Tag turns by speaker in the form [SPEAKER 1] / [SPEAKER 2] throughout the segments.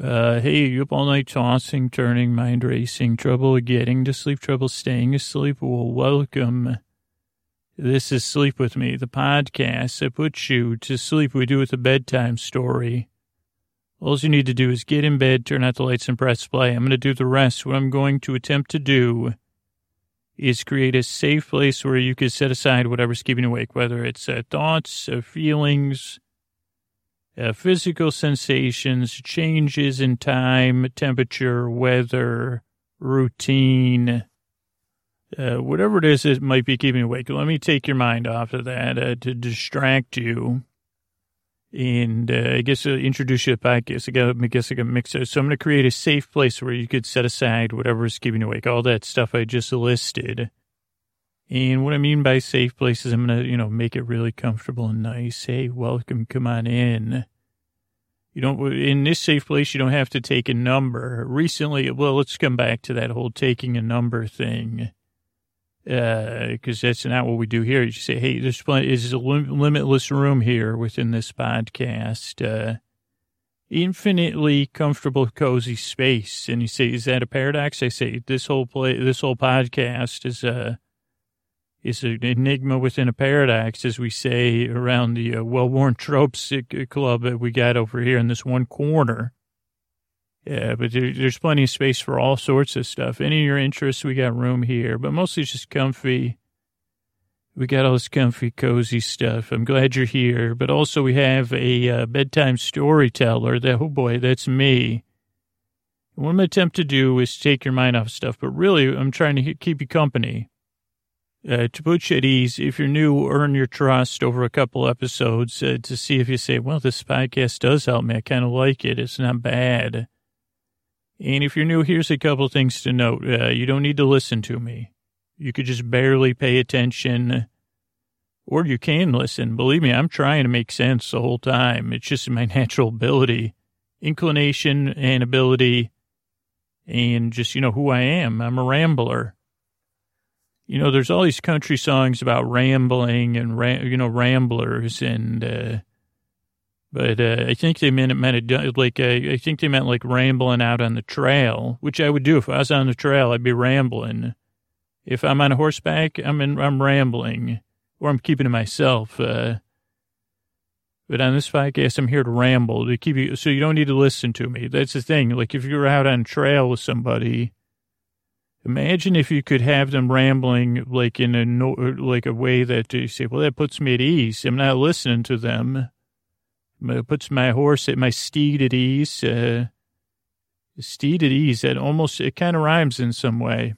[SPEAKER 1] Uh, hey, you up all night tossing, turning, mind racing, trouble getting to sleep, trouble staying asleep? Well, welcome. This is Sleep With Me, the podcast that puts you to sleep. We do with a bedtime story. All you need to do is get in bed, turn out the lights, and press play. I'm going to do the rest. What I'm going to attempt to do is create a safe place where you can set aside whatever's keeping you awake, whether it's uh, thoughts, uh, feelings, uh, physical sensations, changes in time, temperature, weather, routine, uh, whatever it is that might be keeping you awake. Let me take your mind off of that uh, to distract you. And uh, I guess uh, introduce you to the podcast. I, got, I guess I got mix it. So I'm going to create a safe place where you could set aside whatever is keeping you awake, all that stuff I just listed. And what I mean by safe places, I'm going to, you know, make it really comfortable and nice. Hey, welcome, come on in. You don't, in this safe place, you don't have to take a number. Recently, well, let's come back to that whole taking a number thing. Uh, cause that's not what we do here. You say, Hey, there's is a limitless room here within this podcast. Uh, infinitely comfortable, cozy space. And you say, is that a paradox? I say, this whole play, this whole podcast is, uh, is an enigma within a paradox, as we say around the uh, well-worn tropes uh, club that we got over here in this one corner. Yeah, but there, there's plenty of space for all sorts of stuff. Any of your interests, we got room here, but mostly just comfy. We got all this comfy, cozy stuff. I'm glad you're here. But also, we have a uh, bedtime storyteller. That oh boy, that's me. What I'm going to attempt to do is take your mind off stuff, but really, I'm trying to keep you company uh, to put you at ease, if you're new, earn your trust over a couple episodes uh, to see if you say, well, this podcast does help me. I kind of like it. It's not bad. And if you're new, here's a couple things to note. Uh, you don't need to listen to me. You could just barely pay attention, or you can listen. Believe me, I'm trying to make sense the whole time. It's just my natural ability, inclination, and ability, and just, you know, who I am. I'm a rambler you know, there's all these country songs about rambling and, you know, ramblers and, uh, but uh, I think they meant it meant it, like uh, I think they meant like rambling out on the trail, which I would do if I was on the trail. I'd be rambling. If I'm on a horseback, I'm in, I'm rambling, or I'm keeping to myself. Uh, but on this podcast, I'm here to ramble to keep you, so you don't need to listen to me. That's the thing. Like if you're out on trail with somebody, Imagine if you could have them rambling like in a no, like a way that you say, "Well, that puts me at ease. I'm not listening to them. It puts my horse at my steed at ease. Uh, steed at ease. That almost it kind of rhymes in some way.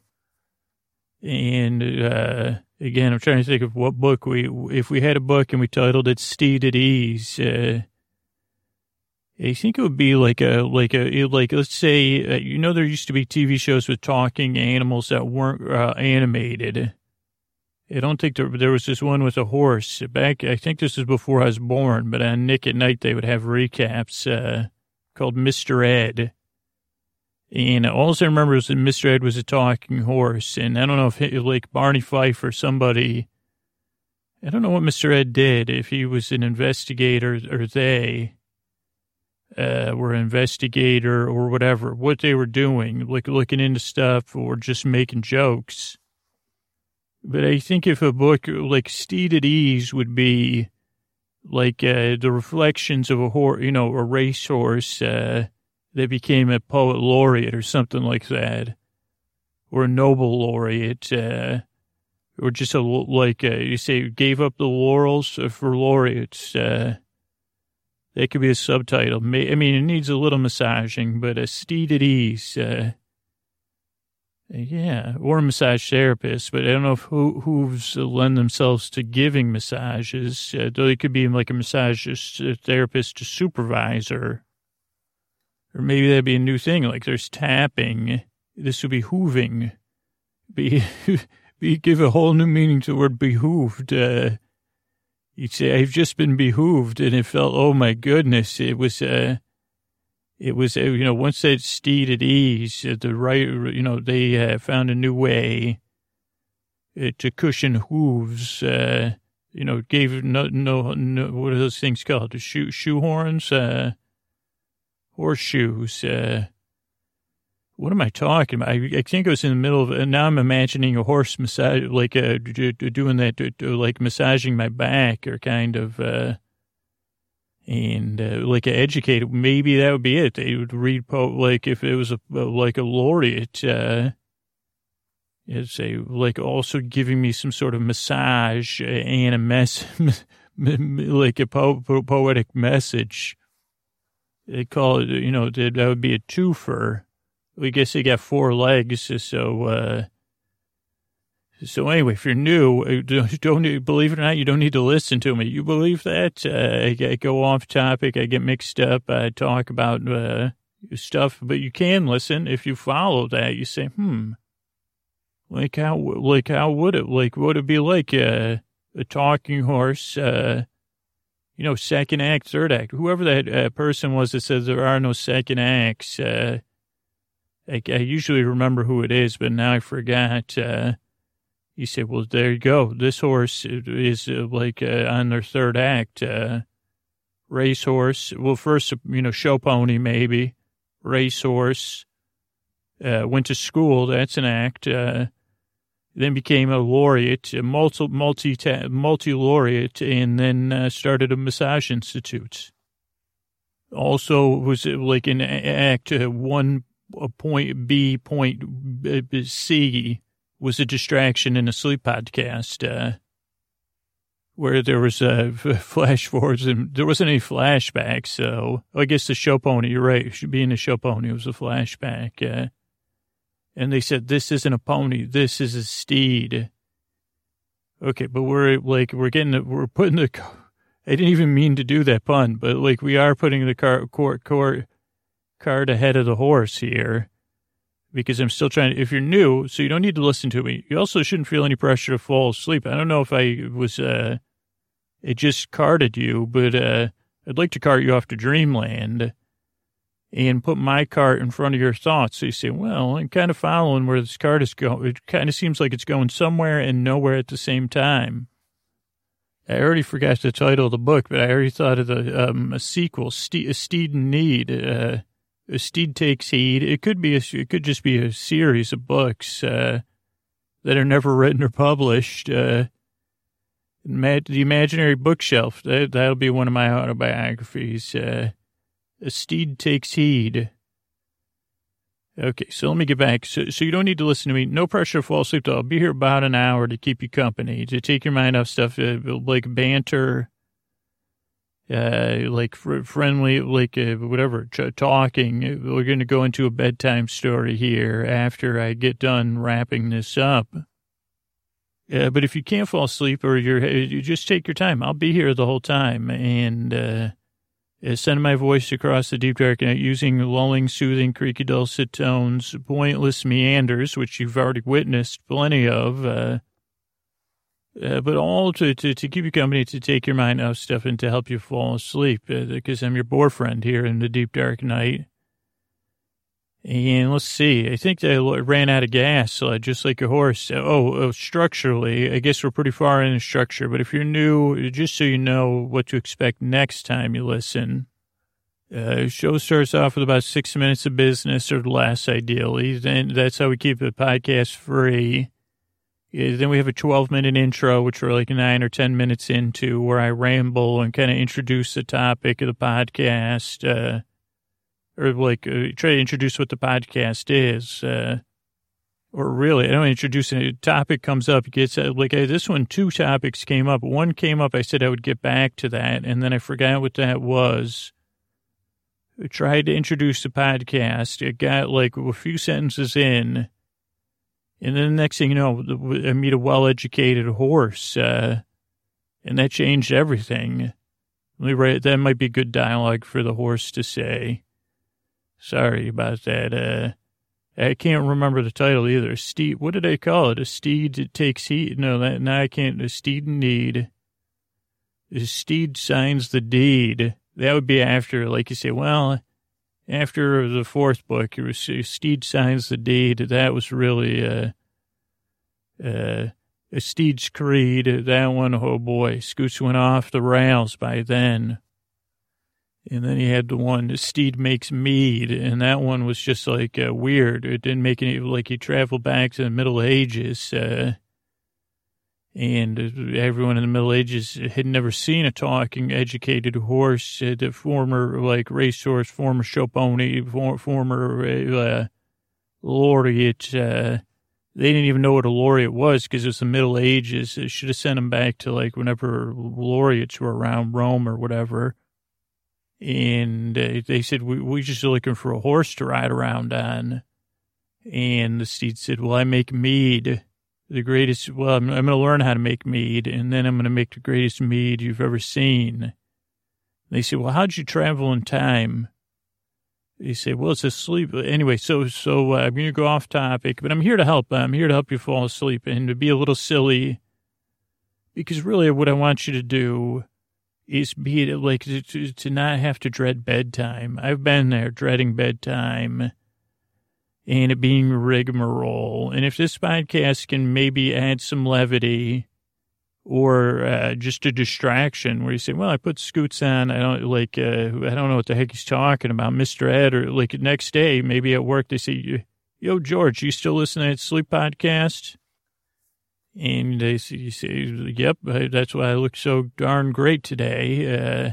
[SPEAKER 1] And uh, again, I'm trying to think of what book we if we had a book and we titled it "Steed at Ease." Uh, I think it would be like a, like a, like, let's say, uh, you know, there used to be TV shows with talking animals that weren't uh, animated. I don't think there, there was this one with a horse back. I think this is before I was born, but on Nick at Nite, they would have recaps, uh, called Mr. Ed. And all I remember is that Mr. Ed was a talking horse. And I don't know if it, like Barney Fife or somebody, I don't know what Mr. Ed did, if he was an investigator or they uh, were an investigator or whatever, what they were doing, like looking into stuff or just making jokes. But I think if a book like Steed at Ease would be like uh, the reflections of a horse, you know, a racehorse uh, that became a poet laureate or something like that, or a Nobel laureate, uh, or just a like uh, you say gave up the laurels for laureates. Uh, that could be a subtitle. I mean, it needs a little massaging, but a steed at ease. Uh, yeah, or a massage therapist, but I don't know if who hooves lend themselves to giving massages. Uh, it could be like a massage therapist to supervisor, or maybe that'd be a new thing. Like there's tapping. This would be hooving. Be, be give a whole new meaning to the word behooved. Uh, You'd say, I've just been behooved. And it felt, oh my goodness, it was, uh, it was, uh, you know, once that steed at ease, uh, the right, you know, they uh, found a new way uh, to cushion hooves, uh, you know, gave no, no, no, what are those things called? Shoe, shoe horns, uh, horseshoes. Uh, what am I talking about? I, I think I was in the middle of, and now I'm imagining a horse massage, like uh, doing that, like massaging my back or kind of, uh, and uh, like educated. Maybe that would be it. They would read, po- like if it was a, like a laureate, uh, it's a, like also giving me some sort of massage and a mess, like a po- po- poetic message. They call it, you know, that would be a twofer we guess they got four legs. So, uh, so anyway, if you're new, uh, don't believe it or not, you don't need to listen to me. You believe that? Uh, I, I, go off topic. I get mixed up. I talk about uh, stuff, but you can listen if you follow that. You say, hmm, like how, like how would it, like would it be like a, a talking horse? Uh, you know, second act, third act. Whoever that uh, person was that says there are no second acts. Uh, I, I, usually remember who it is, but now I forgot. Uh, he said, well, there you go. This horse is uh, like uh, on their third act. Uh, racehorse. Well, first, you know, show pony, maybe. Racehorse. Uh, went to school. That's an act. Uh, then became a laureate, a multi, multi, multi laureate, and then uh, started a massage institute. Also was like in act uh, one point B, point C was a distraction in a sleep podcast, uh, where there was a flash forwards and there wasn't any flashbacks. So I guess the show pony, you're right. Being a show pony was a flashback. Uh, and they said, this isn't a pony. This is a steed. Okay. But we're like, we're getting, the, we're putting the, I didn't even mean to do that pun, but like we are putting the car, court, court, cart ahead of the horse here because I'm still trying to, if you're new, so you don't need to listen to me. You also shouldn't feel any pressure to fall asleep. I don't know if I was, uh, it just carted you, but, uh, I'd like to cart you off to dreamland and put my cart in front of your thoughts. So you say, well, I'm kind of following where this cart is going. It kind of seems like it's going somewhere and nowhere at the same time. I already forgot the title of the book, but I already thought of the um, a sequel, Ste- Steed in Need. Uh, steed takes heed. It could be a, it could just be a series of books uh, that are never written or published. Uh, the Imaginary Bookshelf. That, that'll be one of my autobiographies. Uh, a steed takes heed. Okay, so let me get back. So, so you don't need to listen to me. No pressure to fall asleep. Though. I'll be here about an hour to keep you company, to take your mind off stuff uh, like banter, uh, like fr- friendly, like uh, whatever, ch- talking. We're going to go into a bedtime story here after I get done wrapping this up. Uh, but if you can't fall asleep or you're, uh, you just take your time. I'll be here the whole time and uh, uh, send my voice across the deep dark night using lulling, soothing, creaky, dulcet tones, pointless meanders, which you've already witnessed plenty of. Uh, uh, but all to, to, to keep you company, to take your mind off stuff and to help you fall asleep, because uh, I'm your boyfriend here in the deep dark night. And let's see, I think they ran out of gas, uh, just like a horse. Oh, oh, structurally, I guess we're pretty far in the structure, but if you're new, just so you know what to expect next time you listen, uh, show starts off with about six minutes of business or less, ideally. Then that's how we keep the podcast free. Then we have a 12 minute intro, which we're like nine or 10 minutes into, where I ramble and kind of introduce the topic of the podcast, uh, or like uh, try to introduce what the podcast is. Uh, or really, I don't introduce. A topic comes up, gets uh, like uh, this one, two topics came up. One came up, I said I would get back to that, and then I forgot what that was. I tried to introduce the podcast. It got like a few sentences in and then the next thing you know, I meet a well-educated horse, uh, and that changed everything. Write, that might be good dialogue for the horse to say. Sorry about that. Uh, I can't remember the title either. Steed, what did I call it? A steed takes heat. No, that, now I can't. A steed in need. A steed signs the deed. That would be after, like you say, well, after the fourth book, was, Steed signs the deed. That was really uh, uh, a Steed's Creed. That one, oh boy, Scoots went off the rails by then. And then he had the one, Steed Makes Mead, and that one was just like uh, weird. It didn't make any, like he traveled back to the Middle Ages. Uh, and everyone in the Middle Ages had never seen a talking, educated horse, uh, the former like racehorse, former show pony, former uh, laureate. Uh, they didn't even know what a laureate was because it was the Middle Ages. It should have sent them back to like whenever laureates were around Rome or whatever. And uh, they said, we, we just looking for a horse to ride around on. And the steed said, well, I make mead the greatest, well, I'm, I'm going to learn how to make mead, and then I'm going to make the greatest mead you've ever seen. They say, well, how'd you travel in time? They say, well, it's asleep. Anyway, so, so uh, I'm going to go off topic, but I'm here to help. I'm here to help you fall asleep and to be a little silly because really what I want you to do is be like to, to not have to dread bedtime. I've been there dreading bedtime and it being rigmarole. And if this podcast can maybe add some levity or uh, just a distraction where you say, well, I put Scoots on, I don't like, uh, I don't know what the heck he's talking about, Mr. Ed, or like next day, maybe at work, they say, yo, George, you still listening to that Sleep Podcast? And they say, you say, yep, that's why I look so darn great today. Uh,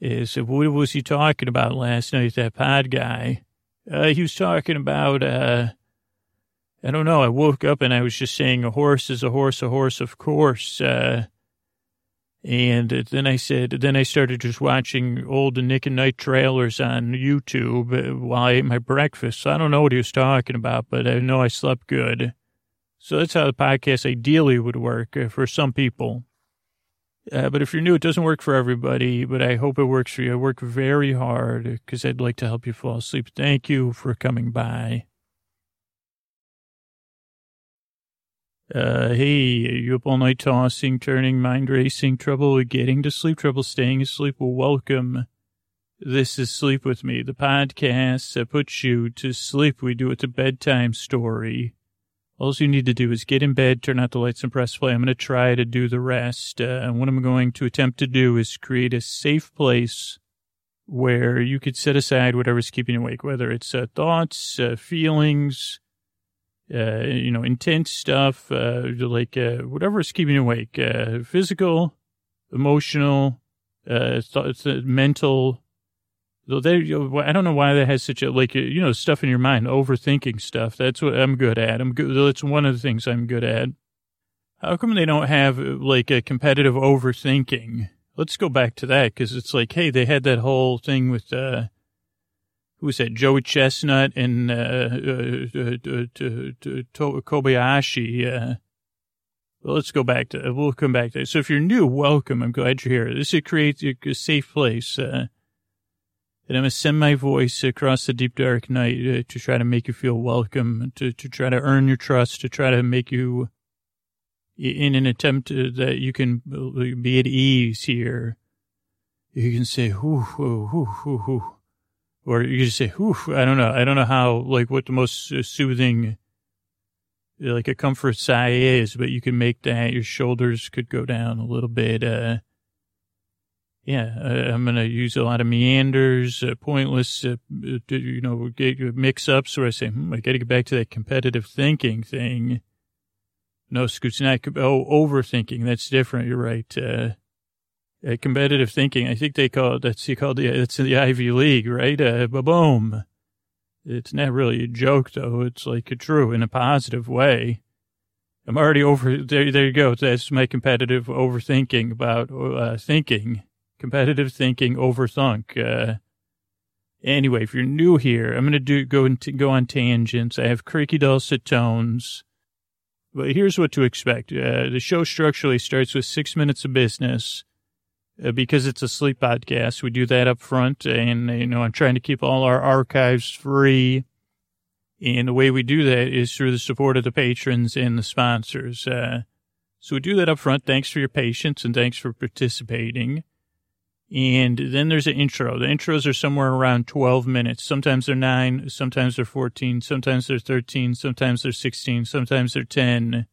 [SPEAKER 1] is what was he talking about last night, that pod guy? Uh, he was talking about, uh, I don't know. I woke up and I was just saying a horse is a horse, a horse, of course. Uh, and then I said, then I started just watching old Nick at Nite trailers on YouTube uh, while I ate my breakfast. So I don't know what he was talking about, but I know I slept good. So that's how the podcast ideally would work uh, for some people. Uh, but if you're new, it doesn't work for everybody, but I hope it works for you. I work very hard because I'd like to help you fall asleep. Thank you for coming by. Uh, hey, you up all night tossing, turning, mind racing, trouble getting to sleep, trouble staying asleep? Well, welcome. This is Sleep With Me, the podcast that puts you to sleep. We do it a bedtime story. All you need to do is get in bed, turn out the lights, and press play. I'm going to try to do the rest. Uh, and what I'm going to attempt to do is create a safe place where you could set aside whatever's keeping you awake, whether it's uh, thoughts, uh, feelings, uh, you know, intense stuff, uh, like uh, whatever is keeping you awake, physical, emotional, th- mental, they, I don't know why that has such a, like, you know, stuff in your mind, overthinking stuff. That's what I'm good at. I'm good. That's one of the things I'm good at. How come they don't have like a competitive overthinking? Let's go back to that because it's like, hey, they had that whole thing with, uh, who was that? Joey Chestnut and, uh, uh, uh, uh Kobayashi. Uh, well, let's go back to, we'll come back to that. So if you're new, welcome. I'm glad you're here. This is a safe place. Uh, and I'm going to send my voice across the deep, dark night uh, to try to make you feel welcome, to, to try to earn your trust, to try to make you, in an attempt to, that you can uh, be at ease here. You can say, whoo, whoo, whoo, whoo, whoo. Or you can say, whoo, I don't know. I don't know how, like, what the most uh, soothing, like a comfort sigh is, but you can make that. Your shoulders could go down a little bit. Uh, yeah, uh, I'm going to use a lot of meanders, uh, pointless, uh, you know, mix ups where I say, hmm, I got to get back to that competitive thinking thing. No, Scoot's not, oh, overthinking. That's different. You're right. Uh, uh, competitive thinking. I think they call it, that's, you call it, it's the Ivy League, right? Uh, boom. It's not really a joke though. It's like a true in a positive way. I'm already over there. There you go. That's my competitive overthinking about uh, thinking competitive thinking overthunk. Uh, anyway, if you're new here, I'm going to do go into, go on tangents. I have creaky dulcet tones, but here's what to expect. Uh, the show structurally starts with six minutes of business. Uh, because it's a sleep podcast, we do that up front, and you know I'm trying to keep all our archives free. And the way we do that is through the support of the patrons and the sponsors. Uh, so we do that up front. Thanks for your patience and thanks for participating. And then there's an intro. The intros are somewhere around 12 minutes. Sometimes they're nine, sometimes they're 14, sometimes they're 13, sometimes they're 16, sometimes they're 10.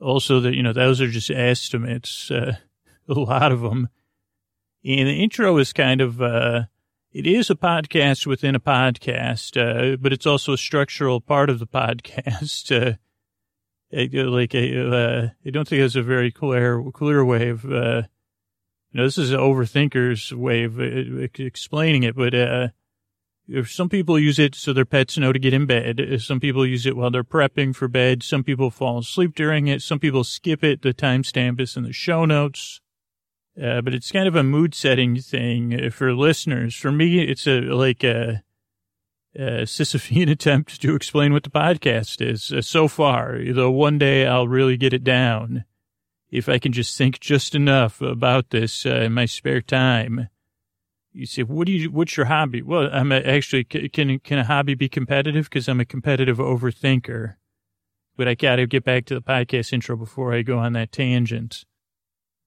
[SPEAKER 1] Also, that, you know, those are just estimates, uh, a lot of them. And the intro is kind of, uh, it is a podcast within a podcast, uh, but it's also a structural part of the podcast. Uh, like, uh, I don't think it's a very clear, clear way of, uh, you know, this is an overthinker's way of uh, explaining it, but, uh, some people use it so their pets know to get in bed. Some people use it while they're prepping for bed. Some people fall asleep during it. Some people skip it. The timestamp is in the show notes. Uh, but it's kind of a mood setting thing for listeners. For me, it's a like a, a Sisyphean attempt to explain what the podcast is uh, so far. Though one day I'll really get it down if I can just think just enough about this uh, in my spare time. You say, what do you, what's your hobby? Well, I'm a, actually, can, can a hobby be competitive? Cause I'm a competitive overthinker, but I got to get back to the podcast intro before I go on that tangent.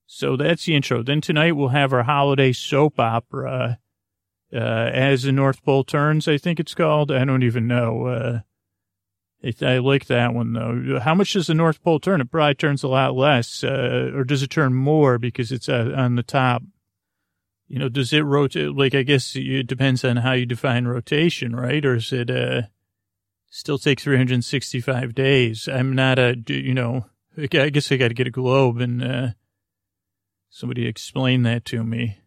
[SPEAKER 1] So that's the intro. Then tonight we'll have our holiday soap opera, uh, as the North Pole turns, I think it's called. I don't even know. Uh, I like that one though. How much does the North Pole turn? It probably turns a lot less, uh, or does it turn more because it's uh, on the top? You know, does it rotate? Like, I guess it depends on how you define rotation, right? Or is it, uh, still take 365 days? I'm not a, you know, I guess I got to get a globe and, uh, Somebody explain that to me.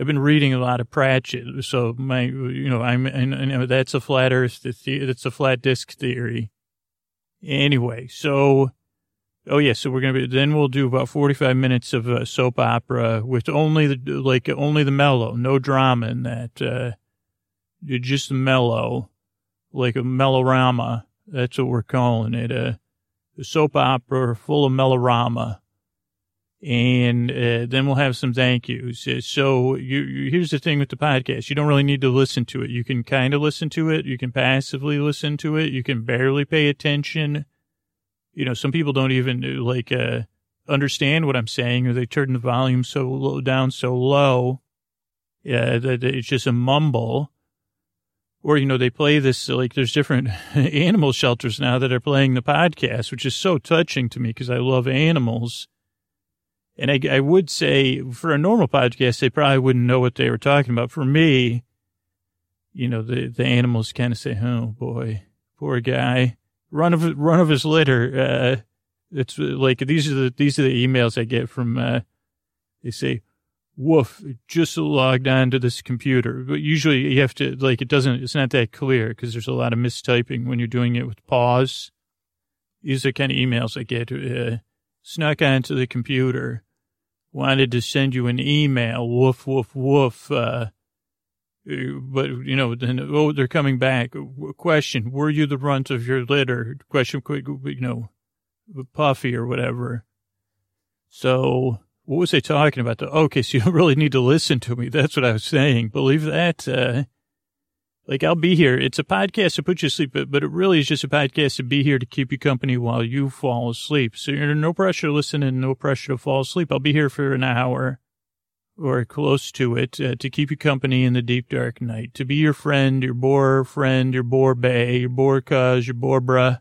[SPEAKER 1] I've been reading a lot of Pratchett, so my, you know, I'm, and, and that's a flat Earth, that's a flat disk theory. Anyway, so, oh yeah, so we're gonna be, then we'll do about 45 minutes of a soap opera with only the, like, only the mellow, no drama in that, uh, just the mellow, like a mellorama. That's what we're calling it, uh, a soap opera full of mellorama and uh, then we'll have some thank yous. Uh, so you, you, here's the thing with the podcast: you don't really need to listen to it. You can kind of listen to it. You can passively listen to it. You can barely pay attention. You know, some people don't even uh, like uh, understand what I'm saying, or they turn the volume so low down so low yeah, that it's just a mumble. Or, you know, they play this, like, there's different animal shelters now that are playing the podcast, which is so touching to me because I love animals and I, I would say for a normal podcast, they probably wouldn't know what they were talking about. For me, you know, the, the animals kind of say, oh boy, poor guy, run of, run of his litter. Uh, it's like, these are the, these are the emails I get from, uh, they say, woof, just logged on to this computer. But usually you have to, like, it doesn't, it's not that clear because there's a lot of mistyping when you're doing it with pause. These are kind of emails I get, uh, snuck onto the computer wanted to send you an email. Woof, woof, woof. Uh, but, you know, then, oh, they're coming back. Question, were you the runt of your litter? Question, Quick, you know, Puffy or whatever. So what was I talking about? The Okay, so you really need to listen to me. That's what I was saying. Believe that. Uh, like I'll be here. It's a podcast to put you to sleep, but, but it really is just a podcast to be here to keep you company while you fall asleep. So you're under no pressure to listen and no pressure to fall asleep. I'll be here for an hour or close to it uh, to keep you company in the deep dark night, to be your friend, your boar friend, your boar bay, your boar cuz, your boar bruh,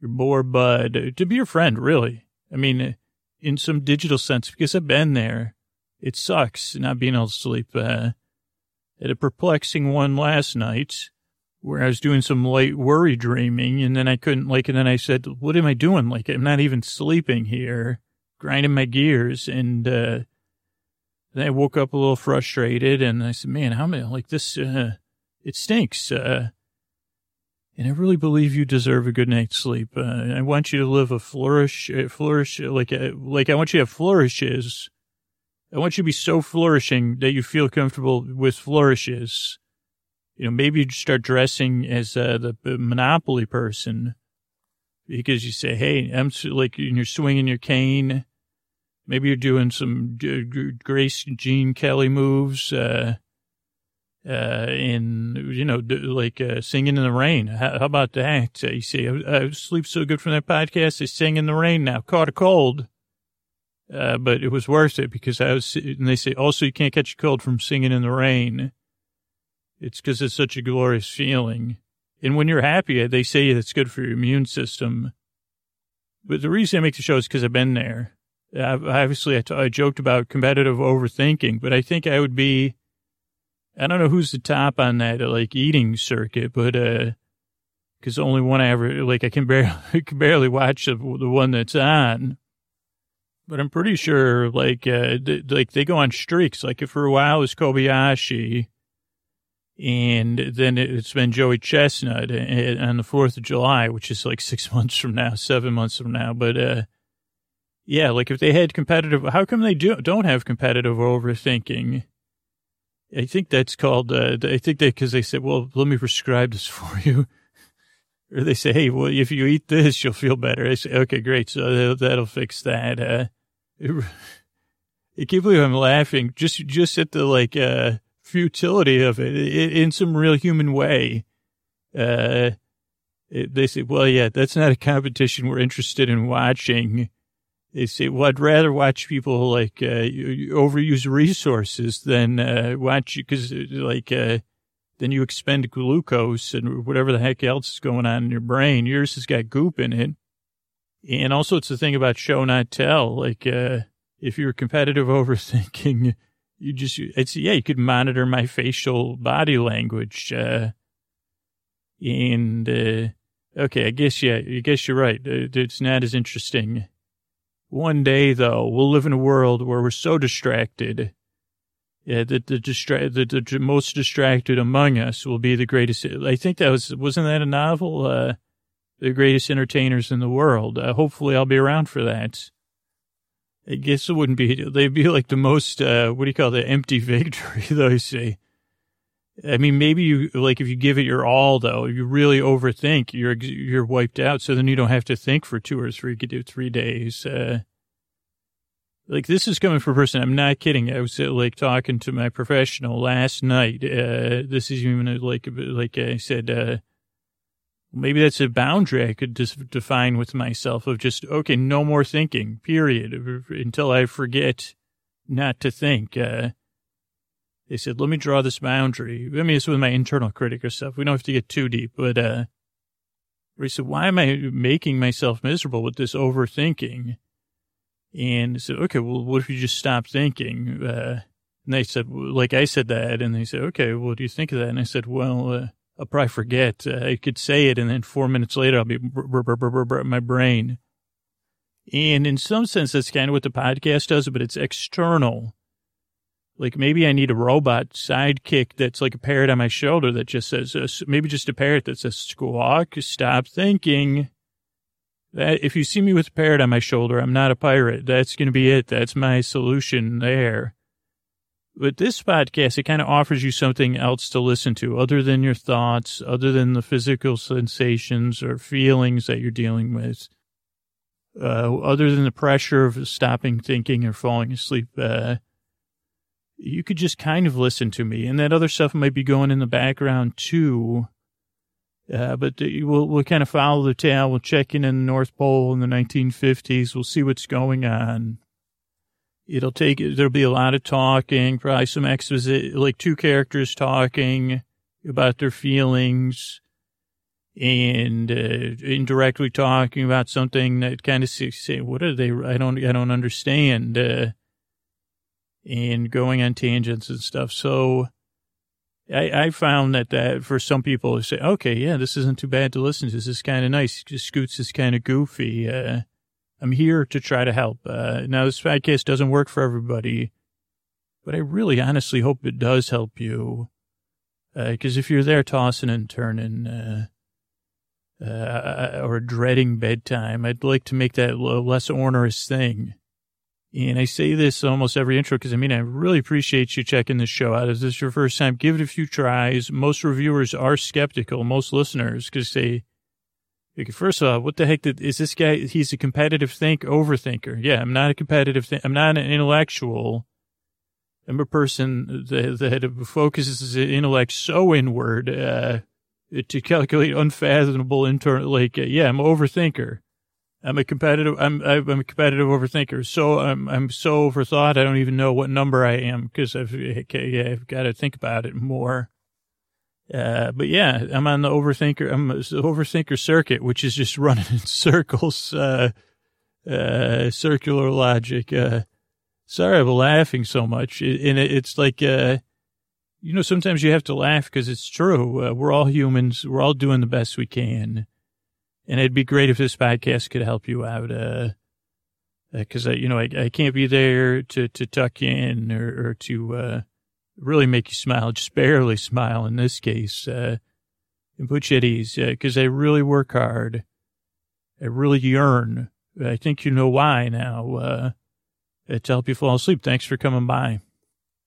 [SPEAKER 1] your boar bud, uh, to be your friend, really. I mean, in some digital sense, because I've been there. It sucks not being able to sleep. Uh, had a perplexing one last night where I was doing some light worry dreaming and then I couldn't like, and then I said, what am I doing? Like, I'm not even sleeping here, grinding my gears. And, uh, then I woke up a little frustrated and I said, man, how many, like this, uh, it stinks. Uh, and I really believe you deserve a good night's sleep. Uh, I want you to live a flourish, uh, flourish, like, a, uh, like I want you to have flourishes I want you to be so flourishing that you feel comfortable with flourishes. You know, maybe you start dressing as uh, the Monopoly person because you say, "Hey, I'm like," you're swinging your cane. Maybe you're doing some Grace Gene Kelly moves, uh, uh, and you know, like uh, singing in the rain. How, how about that? You say, I, I sleep so good from that podcast. I sing in the rain now. Caught a cold. Uh, but it was worth it because I was, and they say also you can't catch a cold from singing in the rain. It's because it's such a glorious feeling. And when you're happy, they say it's good for your immune system. But the reason I make the show is because I've been there. I've, obviously I, t- I joked about competitive overthinking, but I think I would be, I don't know who's the top on that like eating circuit, but, uh, cause only one I ever, like I can barely, I can barely watch the, the one that's on, but I'm pretty sure like, uh, th- like they go on streaks. Like for a while it was Kobayashi and then it's been Joey Chestnut uh, on the 4th of July, which is like six months from now, seven months from now. But, uh, yeah, like if they had competitive, how come they do, don't have competitive overthinking? I think that's called, uh, I think they, cause they said, well, let me prescribe this for you. or they say, hey, well, if you eat this, you'll feel better. I say, okay, great. So that'll fix that. Uh, it, I can't believe I'm laughing just, just at the like, uh, futility of it in some real human way. Uh, they say, well, yeah, that's not a competition we're interested in watching. They say, well, I'd rather watch people like uh, overuse resources than uh, watch you because like uh, then you expend glucose and whatever the heck else is going on in your brain. Yours has got goop in it, and also it's the thing about show not tell. Like uh, if you're competitive overthinking, you just it's yeah you could monitor my facial body language, uh, and uh, okay, I guess yeah, I guess you're right. Uh, it's not as interesting one day, though, we'll live in a world where we're so distracted. Yeah, the the, distra- the, the most distracted among us will be the greatest. I think that was wasn't that a novel? Uh, the greatest entertainers in the world. Uh, hopefully, I'll be around for that. I guess it wouldn't be. They'd be like the most. Uh, what do you call the empty victory? Though you say. I mean, maybe you like if you give it your all, though. You really overthink, you're you're wiped out. So then you don't have to think for two or three, you could do three days. Uh, like this is coming from a person. I'm not kidding. I was uh, like talking to my professional last night. Uh, this is even uh, like like I said. Maybe that's a boundary I could just define with myself of just okay, no more thinking. Period. Until I forget not to think. Uh, they said, let me draw this boundary. I mean, it's with my internal critic or stuff. We don't have to get too deep, but, uh, he said, why am I making myself miserable with this overthinking? And I said, okay, well, what if you just stop thinking? Uh, and they said, like I said that, and they said, okay, what do you think of that? And I said, well, uh, I'll probably forget. Uh, I could say it, and then four minutes later, I'll be my brain. And in some sense, that's kind of what the podcast does, but it's external. Like maybe I need a robot sidekick that's like a parrot on my shoulder that just says, uh, maybe just a parrot that says, squawk, stop thinking. That if you see me with a parrot on my shoulder, I'm not a pirate. That's going to be it. That's my solution there. But this podcast, it kind of offers you something else to listen to other than your thoughts, other than the physical sensations or feelings that you're dealing with, uh, other than the pressure of stopping thinking or falling asleep. Uh, you could just kind of listen to me, and that other stuff might be going in the background too. Uh, but we'll we'll kind of follow the tale. We'll check in in the North Pole in the 1950s. We'll see what's going on. It'll take. There'll be a lot of talking, probably some exposition, like two characters talking about their feelings, and uh, indirectly talking about something that kind of say, "What are they? I don't. I don't understand." Uh, and going on tangents and stuff. So I, I found that that for some people say, okay, yeah, this isn't too bad to listen to. This is kind of nice. Scoots is kind of goofy. Uh, I'm here to try to help. Uh, now this podcast doesn't work for everybody, but I really honestly hope it does help you. Uh, cause if you're there tossing and turning, uh, uh, or dreading bedtime, I'd like to make that a less onerous thing. And I say this almost every intro because I mean, I really appreciate you checking this show out. If this is your first time, give it a few tries. Most reviewers are skeptical, most listeners, because they, first of all, what the heck did, is this guy? He's a competitive think overthinker. Yeah, I'm not a competitive. I'm not an intellectual. I'm a person that, that focuses his intellect so inward, uh, to calculate unfathomable internal, like, uh, yeah, I'm an overthinker. I'm a competitive. I'm I'm a competitive overthinker. So I'm I'm so overthought. I don't even know what number I am because I've I've got to think about it more. Uh, but yeah, I'm on the overthinker. I'm the overthinker circuit, which is just running in circles. Uh, uh, circular logic. Uh, sorry, I'm laughing so much. And it's like, uh, you know, sometimes you have to laugh because it's true. Uh, we're all humans. We're all doing the best we can. And it'd be great if this podcast could help you out. Uh, because you know I, I can't be there to to tuck in or, or to uh, really make you smile, just barely smile in this case, uh, and put you at ease because I really work hard. I really yearn. I think you know why now. Uh, to help you fall asleep. Thanks for coming by.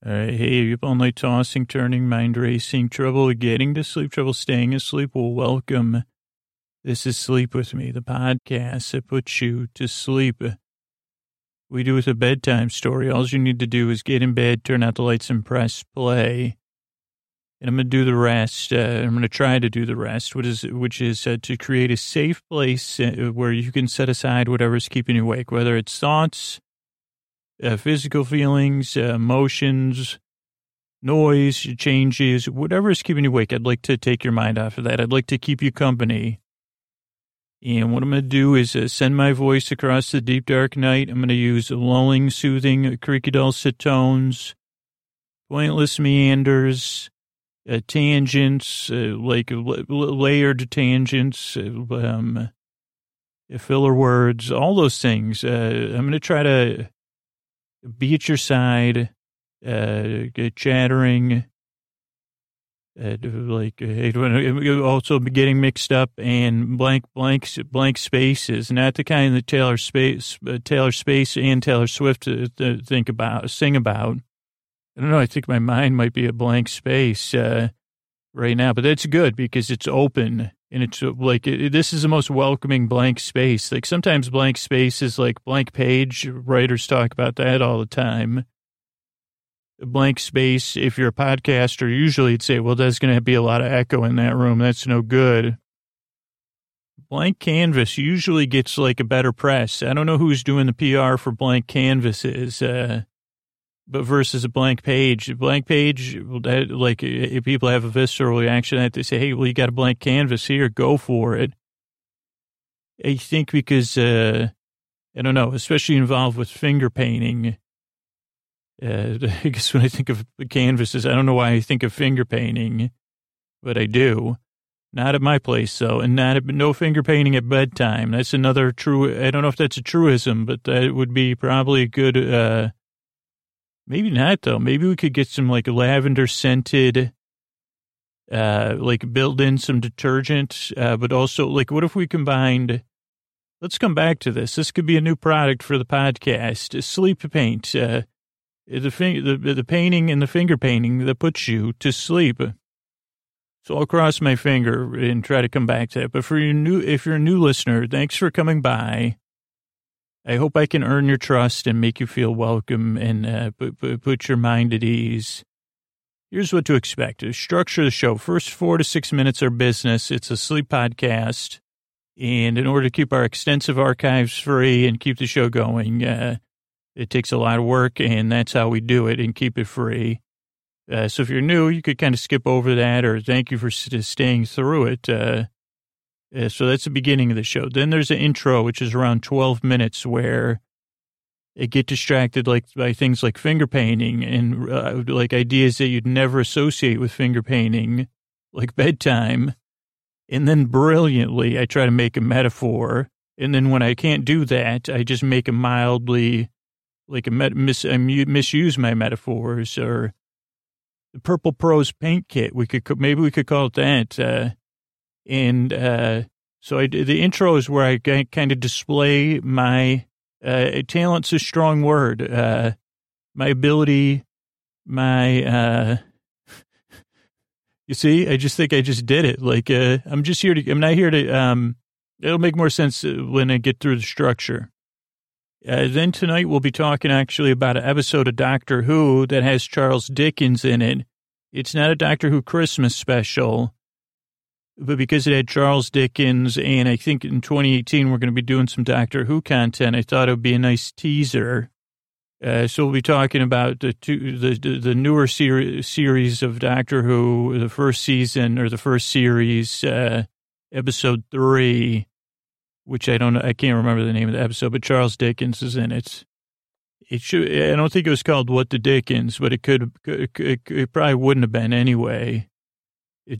[SPEAKER 1] Uh, hey, you've only tossing, turning, mind racing, trouble getting to sleep, trouble staying asleep. Well, welcome. This is Sleep With Me, the podcast that puts you to sleep. We do with a bedtime story. All you need to do is get in bed, turn out the lights, and press play. And I'm going to do the rest. Uh, I'm going to try to do the rest, which is, which is uh, to create a safe place uh, where you can set aside whatever's keeping you awake, whether it's thoughts, uh, physical feelings, uh, emotions, noise, changes, whatever is keeping you awake. I'd like to take your mind off of that. I'd like to keep you company. And what I'm going to do is uh, send my voice across the deep, dark night. I'm going to use lulling, soothing, creaky, dulcet tones, pointless meanders, uh, tangents, uh, like layered tangents, uh, um, filler words, all those things. Uh, I'm going to try to be at your side, uh, chattering, uh, like uh, also getting mixed up and blank blank blank spaces, not the kind that Taylor space uh, Taylor Space and Taylor Swift uh, think about sing about. I don't know. I think my mind might be a blank space uh, right now, but that's good because it's open and it's uh, like it, this is the most welcoming blank space. Like sometimes blank space is like blank page. Writers talk about that all the time. Blank space. If you're a podcaster, usually you'd say, well, there's going to be a lot of echo in that room. That's no good. Blank canvas usually gets like a better press. I don't know who's doing the PR for blank canvases. Uh, but versus a blank page, a blank page, like if people have a visceral reaction that they say, Hey, well, you got a blank canvas here, go for it. I think because, uh, I don't know, especially involved with finger painting. Uh, I guess when I think of canvases, I don't know why I think of finger painting, but I do. Not at my place, though, and not at, no finger painting at bedtime. That's another true. I don't know if that's a truism, but that would be probably a good uh, Maybe not though. Maybe we could get some like lavender scented, uh, like build in some detergent, uh, but also like what if we combined, let's come back to this. This could be a new product for the podcast. Sleep paint, uh, the, the, the painting and the finger painting that puts you to sleep. So I'll cross my finger and try to come back to that. But for you new, if you're a new listener, thanks for coming by. I hope I can earn your trust and make you feel welcome and uh, put, put your mind at ease. Here's what to expect. Structure the show. First four to six minutes are business. It's a sleep podcast. And in order to keep our extensive archives free and keep the show going, uh, it takes a lot of work, and that's how we do it and keep it free. Uh, so if you're new, you could kind of skip over that, or thank you for staying through it. Uh, uh, so that's the beginning of the show. Then there's an intro, which is around 12 minutes, where it get distracted like by things like finger painting and uh, like ideas that you'd never associate with finger painting, like bedtime. And then brilliantly, I try to make a metaphor. And then when I can't do that, I just make a mildly, like mis, misuse my metaphors or the Purple Prose paint kit. We could maybe we could call it that. Uh, and uh, so I, the intro is where I kind of display my uh, talent's a strong word, uh, my ability, my, uh, you see, I just think I just did it. Like, uh, I'm just here to, I'm not here to, um, it'll make more sense uh, when I get through the structure. Uh, then tonight we'll be talking actually about an episode of Doctor Who that has Charles Dickens in it. It's not a Doctor Who Christmas special but because it had Charles Dickens, and I think in 2018 we're going to be doing some Doctor Who content, I thought it would be a nice teaser. Uh, so we'll be talking about the two, the the newer series series of Doctor Who, the first season or the first series, uh, episode three, which I don't know, I can't remember the name of the episode, but Charles Dickens is in it. It should, I don't think it was called What the Dickens, but it could, it, it, it probably wouldn't have been anyway.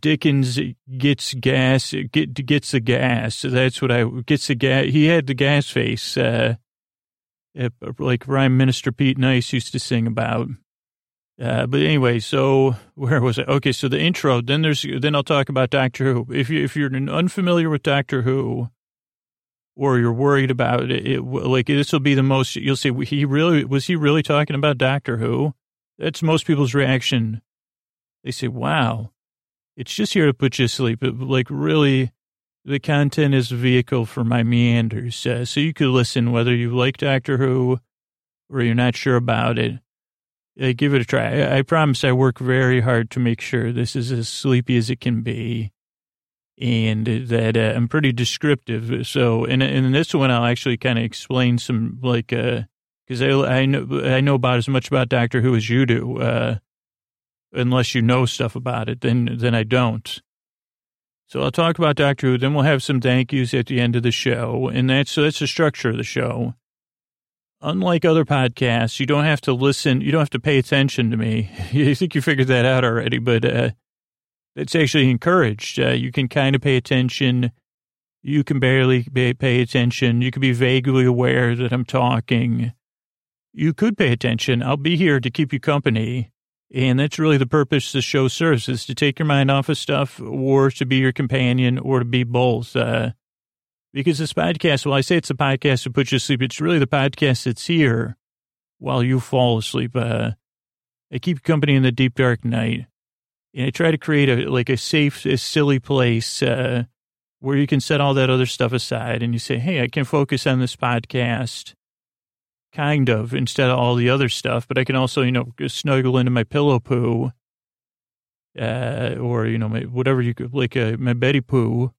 [SPEAKER 1] Dickens gets gas, get, gets the gas. That's what I, gets the gas. He had the gas face, uh, like Prime Minister Pete Nice used to sing about. Uh, but anyway, so where was it? Okay, so the intro. Then there's then I'll talk about Doctor Who. If you if you're unfamiliar with Doctor Who, or you're worried about it, it like this will be the most. You'll say he really was he really talking about Doctor Who? That's most people's reaction. They say, "Wow, it's just here to put you to sleep." But like really, the content is a vehicle for my meanders, uh, so you could listen whether you like Doctor Who or you're not sure about it uh, give it a try. I, I, promise I work very hard to make sure this is as sleepy as it can be and that uh, I'm pretty descriptive. So, in, in this one, I'll actually kind of explain some, like, uh, cause I, I know, I know about as much about Doctor Who as you do. Uh, unless you know stuff about it, then, then I don't. So I'll talk about Doctor Who, then we'll have some thank yous at the end of the show. And that's, so that's the structure of the show unlike other podcasts, you don't have to listen. You don't have to pay attention to me. I think you figured that out already, but it's actually encouraged. Uh, you can kind of pay attention. You can barely pay attention. You can be vaguely aware that I'm talking. You could pay attention. I'll be here to keep you company. And that's really the purpose the show serves is to take your mind off of stuff or to be your companion or to be both. Uh, because this podcast, well, I say it's a podcast to put you to sleep. It's really the podcast that's here while you fall asleep. Uh, I keep company in the deep dark night. And I try to create a, like a safe, a silly place, uh, where you can set all that other stuff aside and you say, Hey, I can focus on this podcast kind of instead of all the other stuff, but I can also, you know, snuggle into my pillow poo, uh, or, you know, my, whatever you could, like, uh, my Betty poo,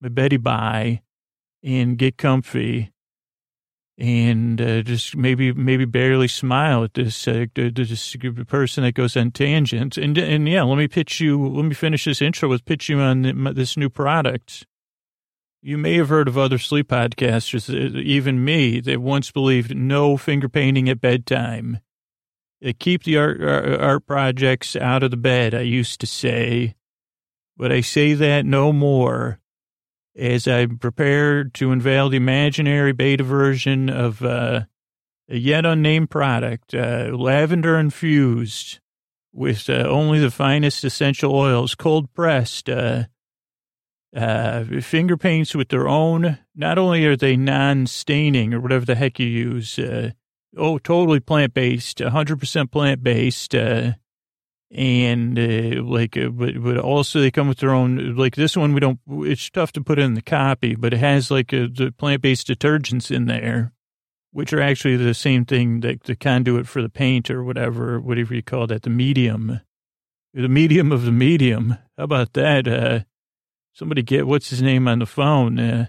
[SPEAKER 1] my Betty bye, and get comfy and uh, just maybe maybe barely smile at this uh, this person that goes on tangents. And and yeah, let me pitch you. Let me finish this intro with pitch you on this new product. You may have heard of other sleep podcasters, uh, even me, that once believed no finger painting at bedtime. They keep the art, art projects out of the bed, I used to say. But I say that no more as I prepare to unveil the imaginary beta version of uh, a yet unnamed product, uh, lavender infused with uh, only the finest essential oils, cold pressed, uh, uh, finger paints with their own. Not only are they non staining or whatever the heck you use, uh, oh, totally plant based, 100% plant based and uh, like, uh, but, but also they come with their own, like this one, we don't, it's tough to put in the copy, but it has like a, the plant-based detergents in there, which are actually the same thing, that the conduit for the paint or whatever, whatever you call that, the medium, the medium of the medium. How about that? Uh, somebody get, what's his name on the phone? Uh,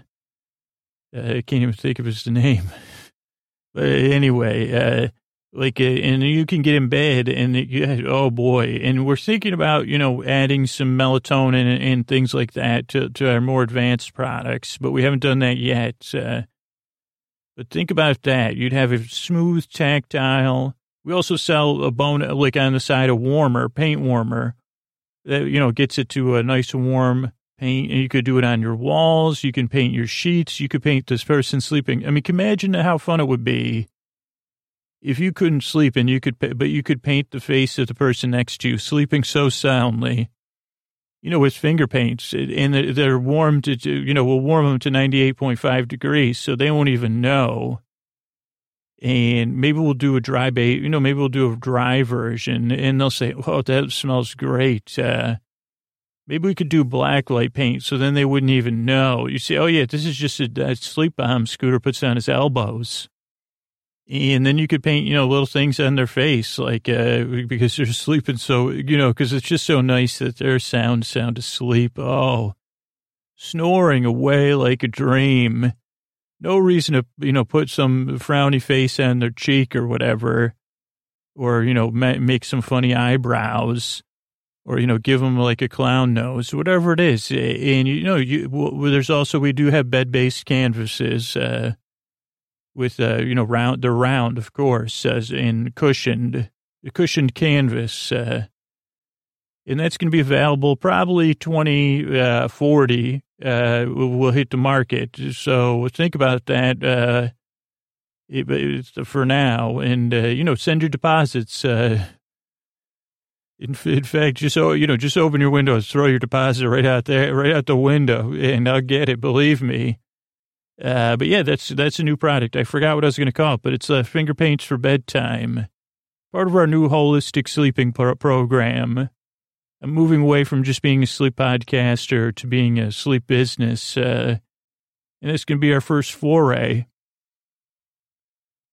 [SPEAKER 1] uh I can't even think of his name. But anyway, uh, like, uh, and you can get in bed and oh boy. And we're thinking about, you know, adding some melatonin and, and things like that to, to our more advanced products, but we haven't done that yet. Uh, but think about that. You'd have a smooth tactile. We also sell a bone, like on the side, a warmer, paint warmer that, you know, gets it to a nice warm paint. And you could do it on your walls. You can paint your sheets. You could paint this person sleeping. I mean, can imagine how fun it would be if you couldn't sleep and you could, but you could paint the face of the person next to you sleeping so soundly, you know, with finger paints and they're warm to, you know, we'll warm them to 98.5 degrees. So they won't even know. And maybe we'll do a dry bait, you know, maybe we'll do a dry version and they'll say, oh, that smells great. Uh, maybe we could do black light paint so then they wouldn't even know. You say, oh, yeah, this is just a, a sleep bomb Scooter puts on his elbows. And then you could paint, you know, little things on their face, like, uh, because they're sleeping so, you know, because it's just so nice that their sound sound asleep. Oh, snoring away like a dream. No reason to, you know, put some frowny face on their cheek or whatever, or, you know, ma- make some funny eyebrows or, you know, give them like a clown nose, whatever it is. And, you know, you, well, there's also, we do have bed-based canvases, uh, with, uh, you know, round, they're round, of course, as in cushioned, cushioned canvas, uh, and that's going to be available probably 2040 uh, uh, will hit the market. So think about that, uh, it, for now. And, uh, you know, send your deposits, in, in fact, just so you know, just open your windows, throw your deposit right out there, right out the window, and I'll get it. Believe me. Uh, but yeah, that's that's a new product. I forgot what I was going to call it, but it's uh, finger paints for bedtime, part of our new holistic sleeping pro- program. I'm moving away from just being a sleep podcaster to being a sleep business, uh, and this can be our first foray.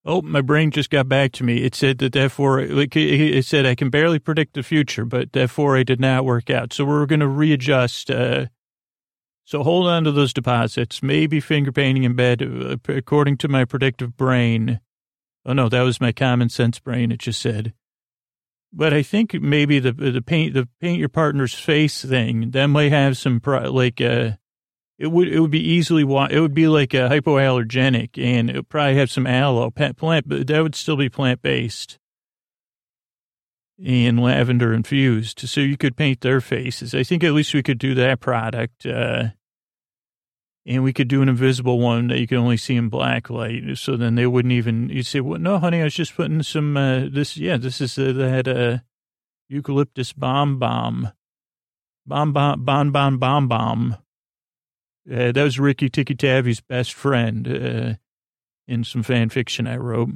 [SPEAKER 1] Oh, my brain just got back to me. It said that that foray, it said, I can barely predict the future, but that foray did not work out. So we're going to readjust. Uh, so hold on to those deposits. Maybe finger painting in bed, uh, according to my predictive brain. Oh no, that was my common sense brain. It just said. But I think maybe the the paint the paint your partner's face thing that might have some like uh it would it would be easily it would be like a hypoallergenic and it would probably have some aloe plant but that would still be plant based and lavender infused. So you could paint their faces. I think at least we could do that product. Uh, and we could do an invisible one that you can only see in black light. So then they wouldn't even, you'd say, well, no, honey, I was just putting some, uh, this, yeah, this is uh, that uh, eucalyptus bomb bomb. Bomb bomb bomb bomb bomb bomb. Uh, that was Rikki-Tikki-Tavi's best friend uh, in some fan fiction I wrote.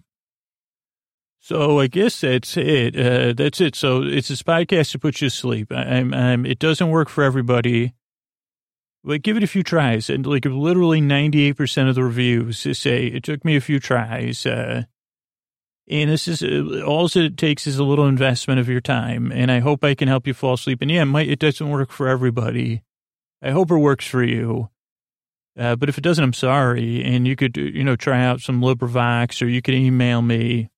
[SPEAKER 1] So I guess that's it. Uh, that's it. So it's this podcast to put you to sleep. I'm, I'm, it doesn't work for everybody. But give it a few tries. And like literally 98% of the reviews say it took me a few tries. Uh, and this is uh, all it takes is a little investment of your time. And I hope I can help you fall asleep. And yeah, it, might, it doesn't work for everybody. I hope it works for you. Uh, but if it doesn't, I'm sorry. And you could, you know, try out some LibriVox or you could email me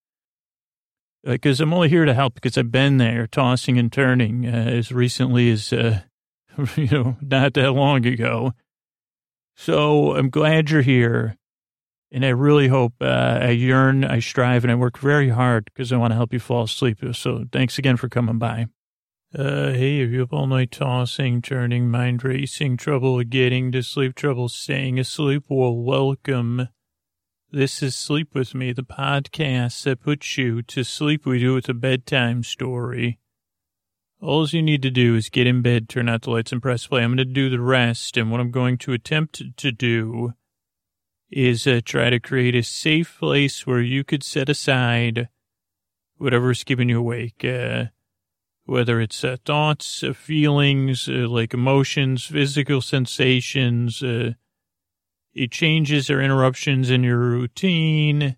[SPEAKER 1] because uh, I'm only here to help because I've been there tossing and turning uh, as recently as, uh, you know, not that long ago. So I'm glad you're here. And I really hope uh, I yearn, I strive, and I work very hard because I want to help you fall asleep. So thanks again for coming by. Uh, hey, if you have all night tossing, turning, mind racing, trouble getting to sleep, trouble staying asleep, well, welcome. This is Sleep With Me, the podcast that puts you to sleep with you with a bedtime story. All you need to do is get in bed, turn out the lights, and press play. I'm going to do the rest, and what I'm going to attempt to do is uh, try to create a safe place where you could set aside whatever's keeping you awake. Uh, whether it's uh, thoughts, uh, feelings, uh, like emotions, physical sensations, uh, it changes or interruptions in your routine,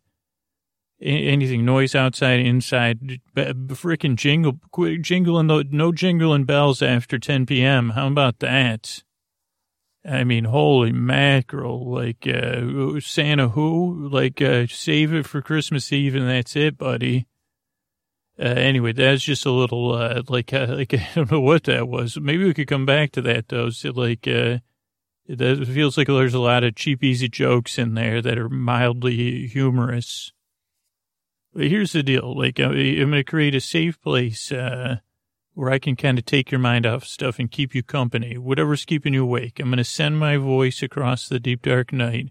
[SPEAKER 1] anything, noise outside, inside, freaking jingle, jingling, no jingling bells after 10 p.m. How about that? I mean, holy mackerel, like, uh, Santa who? Like, uh, save it for Christmas Eve and that's it, buddy. Uh, anyway, that's just a little, uh, like, uh, like, I don't know what that was. Maybe we could come back to that, though. So, like, uh, that feels like there's a lot of cheap, easy jokes in there that are mildly humorous. But here's the deal. Like, I'm going to create a safe place, uh, where I can kind of take your mind off stuff and keep you company, whatever's keeping you awake. I'm going to send my voice across the deep, dark night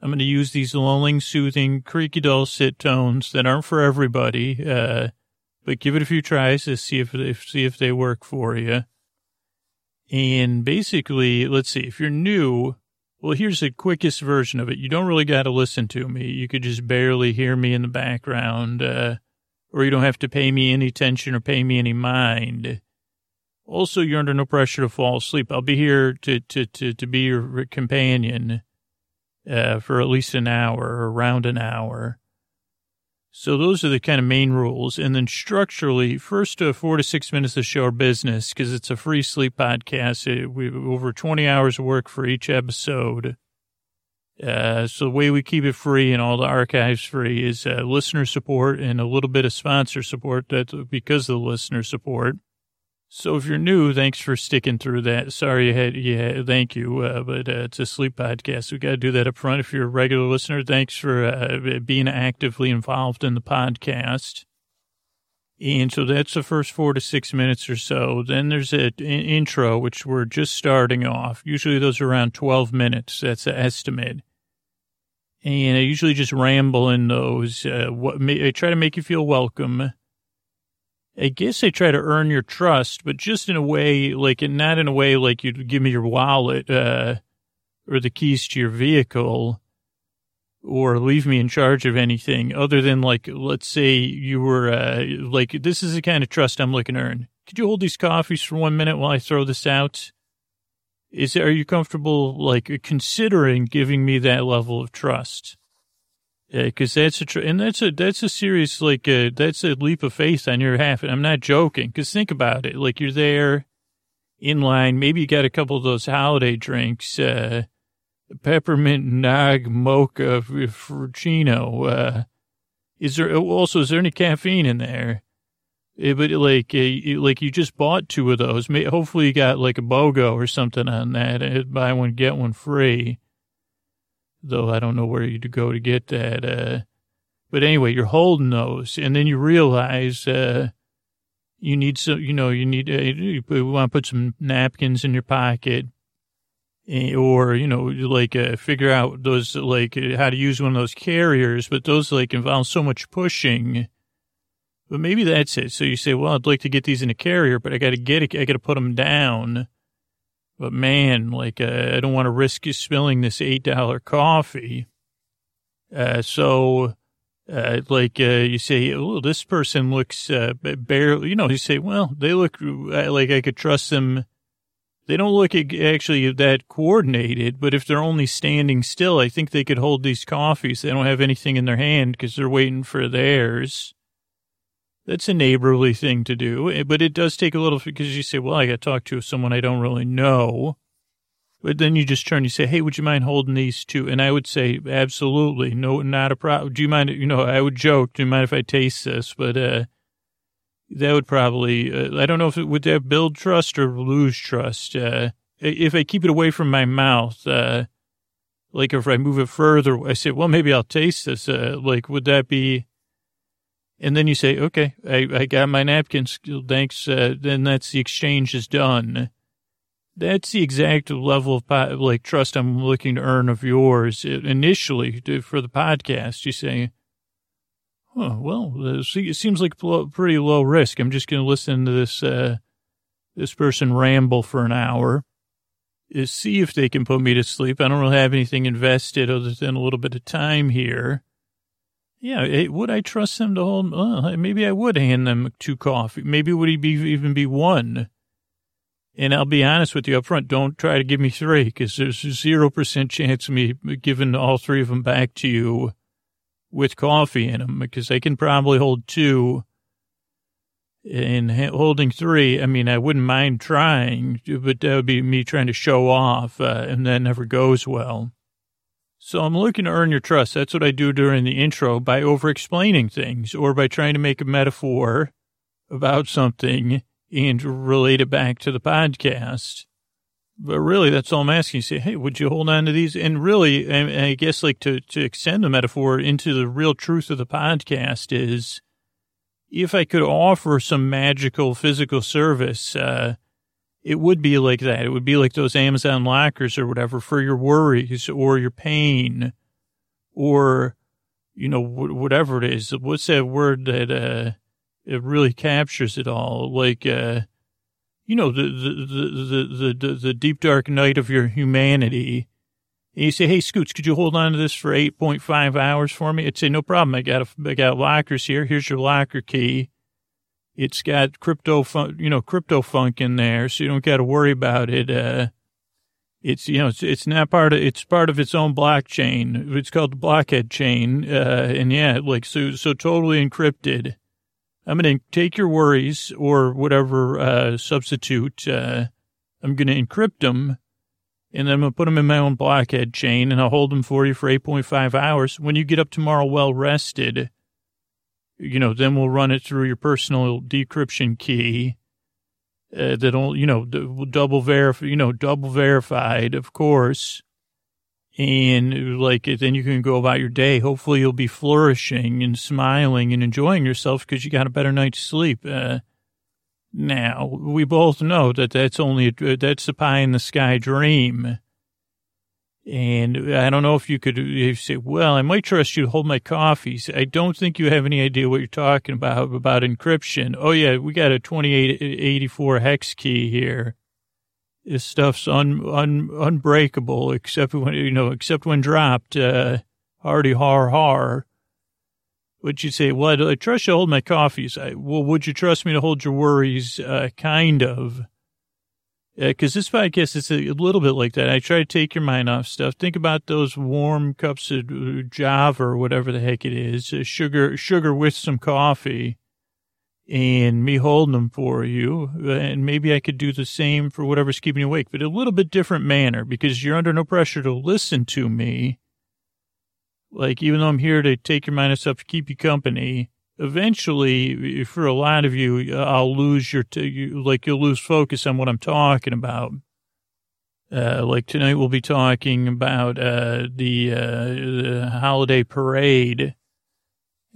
[SPEAKER 1] I'm going to use these lulling, soothing, creaky dulcet tones that aren't for everybody, uh, but give it a few tries to see if, if see if they work for you. And basically, let's see, if you're new, well, here's the quickest version of it. You don't really got to listen to me. You could just barely hear me in the background, uh, or you don't have to pay me any attention or pay me any mind. Also, you're under no pressure to fall asleep. I'll be here to, to, to, to be your companion uh, for at least an hour around an hour. So those are the kind of main rules. And then structurally, first uh, four to six minutes of show business because it's a free sleep podcast. It, we over 20 hours of work for each episode. Uh, so the way we keep it free and all the archives free is uh, listener support and a little bit of sponsor support. That's because of the listener support. So if you're new, thanks for sticking through that. Sorry you had, yeah, thank you. Uh, but uh, it's a sleep podcast. We got to do that up front. If you're a regular listener, thanks for uh, being actively involved in the podcast. And so that's the first four to six minutes or so. Then there's an intro, which we're just starting off. Usually those are around 12 minutes. That's the estimate. And I usually just ramble in those. Uh, what, I try to make you feel welcome I guess I try to earn your trust, but just in a way, like, not in a way like you'd give me your wallet, uh, or the keys to your vehicle or leave me in charge of anything other than like, let's say you were, uh, like, this is the kind of trust I'm looking to earn. Could you hold these coffees for one minute while I throw this out? Is, are you comfortable, like, considering giving me that level of trust? Because that's a tr- and that's a that's a serious like uh, that's a leap of faith on your half. And I'm not joking. Because think about it, like you're there in line. Maybe you got a couple of those holiday drinks, uh, peppermint nog mocha frappuccino. Uh, is there also is there any caffeine in there? It, but like uh, like you just bought two of those. Hopefully you got like a BOGO or something on that. Uh, buy one get one free though I don't know where you'd go to get that. Uh, but anyway, you're holding those, and then you realize uh, you need some, you know, you need, uh, you want to put some napkins in your pocket, eh, or you know, like uh, figure out those, like uh, how to use one of those carriers. But those like involve so much pushing. But maybe that's it. So you say, well, I'd like to get these in a carrier, but I got to get it, I got to put them down. But man, like, uh, I don't want to risk you spilling this $8 coffee. Uh, so, uh, like, uh, you say, oh, this person looks, uh, barely, you know, you say, well, they look like I could trust them. They don't look actually that coordinated, but if they're only standing still, I think they could hold these coffees. They don't have anything in their hand because they're waiting for theirs. That's a neighborly thing to do, eh, but it does take a little because you say, well, I got to talk to someone I don't really know. But then you just turn, you say, hey, would you mind holding these two? And I would say, absolutely. No, not a problem. Do you mind? You know, I would joke, do you mind if I taste this? But, uh, that would probably, uh, I don't know if it would that build trust or lose trust. Uh, if I keep it away from my mouth, uh, like if I move it further, I say, well, maybe I'll taste this. Uh, like, would that be, and then you say, okay, I, I got my napkins. Thanks. Uh, then that's the exchange is done. That's the exact level of like trust I'm looking to earn of yours initially to, for the podcast. You say, oh, well, it seems like pretty low risk. I'm just going to listen to this, uh, this person ramble for an hour. Is see if they can put me to sleep. I don't really have anything invested other than a little bit of time here. Yeah, would I trust them to hold? Well, maybe I would hand them two coffee. Maybe would he be even be one? And I'll be honest with you up front. Don't try to give me three because there's zero percent chance of me giving all three of them back to you with coffee in them because I can probably hold two. And holding three, I mean, I wouldn't mind trying, but that would be me trying to show off, uh, and that never goes well. So I'm looking to earn your trust. That's what I do during the intro by over explaining things or by trying to make a metaphor about something and relate it back to the podcast. But really, that's all I'm asking. You say, hey, would you hold on to these? And really, I guess like to, to extend the metaphor into the real truth of the podcast is if I could offer some magical physical service, uh, it would be like that. It would be like those Amazon lockers or whatever for your worries or your pain or, you know, whatever it is. What's that word that, uh, it really captures it all? Like, uh, you know, the, the, the, the, the, the deep dark night of your humanity. And you say, Hey, Scoots, could you hold on to this for 8.5 hours for me? I'd say, no problem. I got a, I got lockers here. Here's your locker key. It's got crypto, fun, you know, crypto funk in there, so you don't got to worry about it. Uh, it's you know, it's, it's not part of it's part of its own blockchain. It's called the blockhead chain, uh, and yeah, like so, so totally encrypted. I'm to take your worries or whatever uh, substitute. Uh, I'm to encrypt them, and then I'm to put them in my own blockhead chain, and I'll hold them for you for 8.5 hours. When you get up tomorrow, well rested you know, then we'll run it through your personal decryption key. uh, that'll, you know, double verify, you know, double verified, of course. And like, then you can go about your day. Hopefully you'll be flourishing and smiling and enjoying yourself because you got a better night's sleep. Uh, now we both know that that's only, a, that's a pie in the sky dream. And I don't know if you could you say, well, I might trust you to hold my coffees. I don't think you have any idea what you're talking about, about encryption. Oh yeah, we got a 2884 hex key here. This stuff's un, un, unbreakable except when, you know, except when dropped, uh, hardy har har. Would you say, well, I trust you to hold my coffees. I, well, would you trust me to hold your worries? Uh, kind of because this podcast is a little bit like that. I try to take your mind off stuff. Think about those warm cups of uh, Java or whatever the heck it is, uh, sugar, sugar with some coffee, and me holding them for you. And maybe I could do the same for whatever's keeping you awake, but a little bit different manner because you're under no pressure to listen to me. Like even though I'm here to take your mind off stuff, keep you company eventually, for a lot of you, I'll lose your, t- like you'll lose focus on what I'm talking about. Uh, like tonight we'll be talking about, uh, the, uh, the holiday parade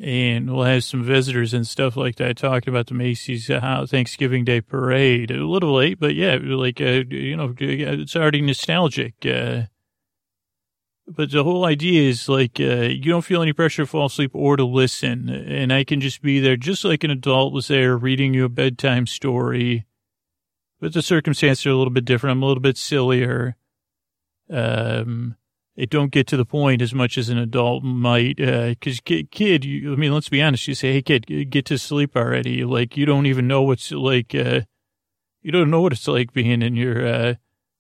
[SPEAKER 1] and we'll have some visitors and stuff like that talking about the Macy's uh, Thanksgiving Day parade. A little late, but yeah, like, uh, you know, it's already nostalgic. Uh, but the whole idea is like uh, you don't feel any pressure to fall asleep or to listen, and I can just be there, just like an adult was there, reading you a bedtime story. But the circumstances are a little bit different. I'm a little bit sillier. Um, it don't get to the point as much as an adult might. Because uh, kid, kid you, I mean, let's be honest. You say, "Hey, kid, get to sleep already." Like you don't even know what's like. Uh, you don't know what it's like being in your uh,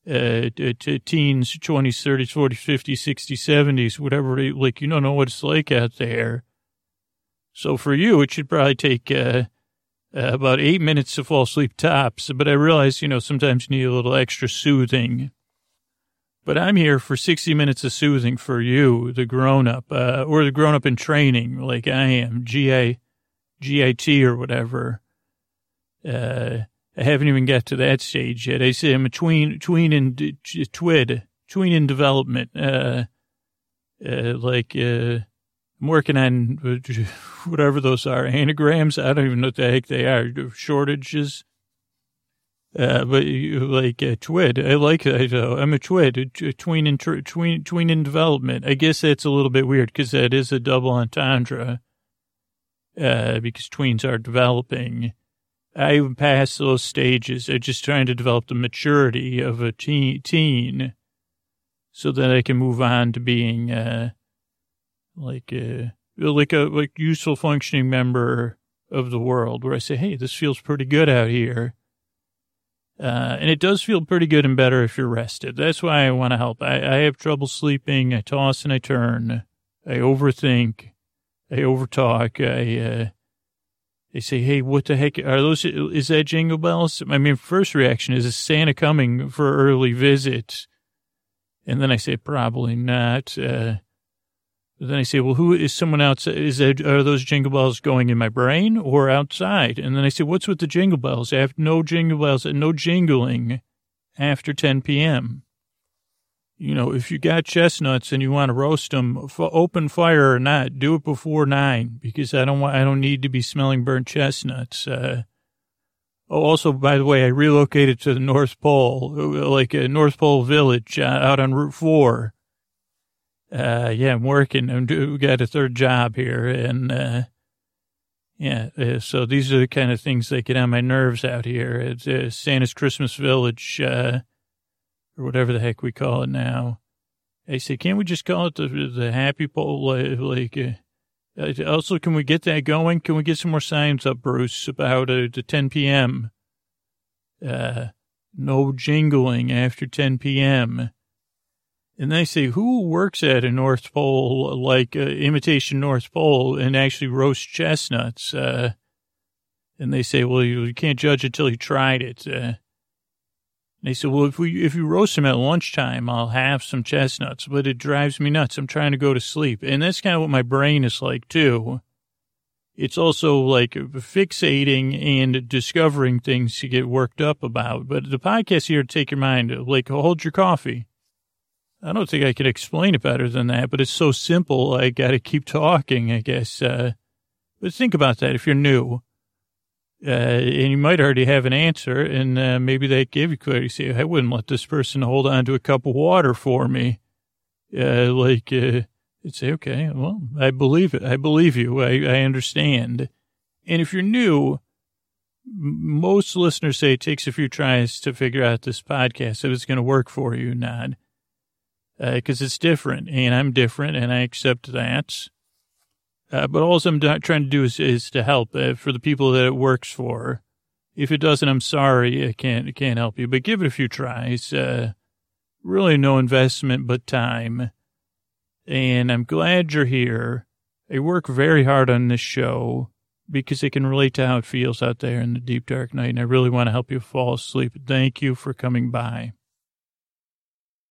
[SPEAKER 1] uh, to teens, 20s, 30s, 40s, 50s, 60s, 70s, whatever, like, you don't know what it's like out there. So for you, it should probably take, uh, uh, about eight minutes to fall asleep tops. But I realize, you know, sometimes you need a little extra soothing. But I'm here for 60 minutes of soothing for you, the grown up, uh, or the grown up in training, like I am, GI, GIT or whatever. Uh, I haven't even got to that stage yet. I say I'm a tween, tween and twid, tween in development. Uh, uh, like, uh, I'm working on whatever those are, anagrams. I don't even know what the heck they are, shortages. Uh, but like a twid, I like that. Uh, I'm a twid, a tween in tween tween in development. I guess that's a little bit weird because that is a double entendre. Uh, because tweens are developing. I passed those stages I'm just trying to develop the maturity of a teen, teen so that I can move on to being, uh, like a, like a, like useful functioning member of the world where I say, Hey, this feels pretty good out here. Uh, and it does feel pretty good and better if you're rested. That's why I want to help. I, I have trouble sleeping. I toss and I turn. I overthink. I overtalk. I, uh, they say, "Hey, what the heck are those? Is that jingle bells?" I mean, first reaction is, "Is Santa coming for early visit?" And then I say, "Probably not." Uh, then I say, "Well, who is someone outside? Is that are those jingle bells going in my brain or outside?" And then I say, "What's with the jingle bells? I have no jingle bells and no jingling after 10 p.m." you know, if you got chestnuts and you want to roast them, open fire or not, do it before nine because I don't want, I don't need to be smelling burnt chestnuts. Uh, oh, also, by the way, I relocated to the North Pole, like a North Pole village uh, out on Route Four. Uh, yeah, I'm working. I'm do, got a third job here, and uh, yeah, uh, so these are the kind of things that get on my nerves out here. It's uh, Santa's Christmas Village. Or whatever the heck we call it now. I say, can't we just call it the the happy pole? Like, uh, uh, also, can we get that going? Can we get some more signs up, Bruce, about uh, the 10 p.m. Uh, no jingling after 10 p.m. And they say, who works at a North Pole, like uh, imitation North Pole, and actually roast chestnuts? Uh, and they say, well, you, you can't judge until you tried it. Uh, they said, well, if we, if you roast them at lunchtime, I'll have some chestnuts, but it drives me nuts. I'm trying to go to sleep. And that's kind of what my brain is like too. it's also like fixating and discovering things to get worked up about. But the podcast here take your mind, like hold your coffee. I don't think I could explain it better than that, but it's so simple. I got to keep talking, I guess. Uh, but think about that if you're new. Uh, and you might already have an answer, and uh, maybe they give you clarity. Say, I wouldn't let this person hold on to a cup of water for me. Uh, like, uh, say, okay, well, I believe it. I believe you. I, I understand. And if you're new, most listeners say it takes a few tries to figure out this podcast if it's going to work for you not. Because uh, it's different, and I'm different, and I accept that. Uh, but all I'm trying to do is, is to help uh, for the people that it works for. If it doesn't, I'm sorry, I can't I can't help you. But give it a few tries. Uh, really, no investment but time and I'm glad you're here. I work very hard on this show because it can relate to how it feels out there in the deep dark night, and I really want to help you fall asleep. Thank you for coming by.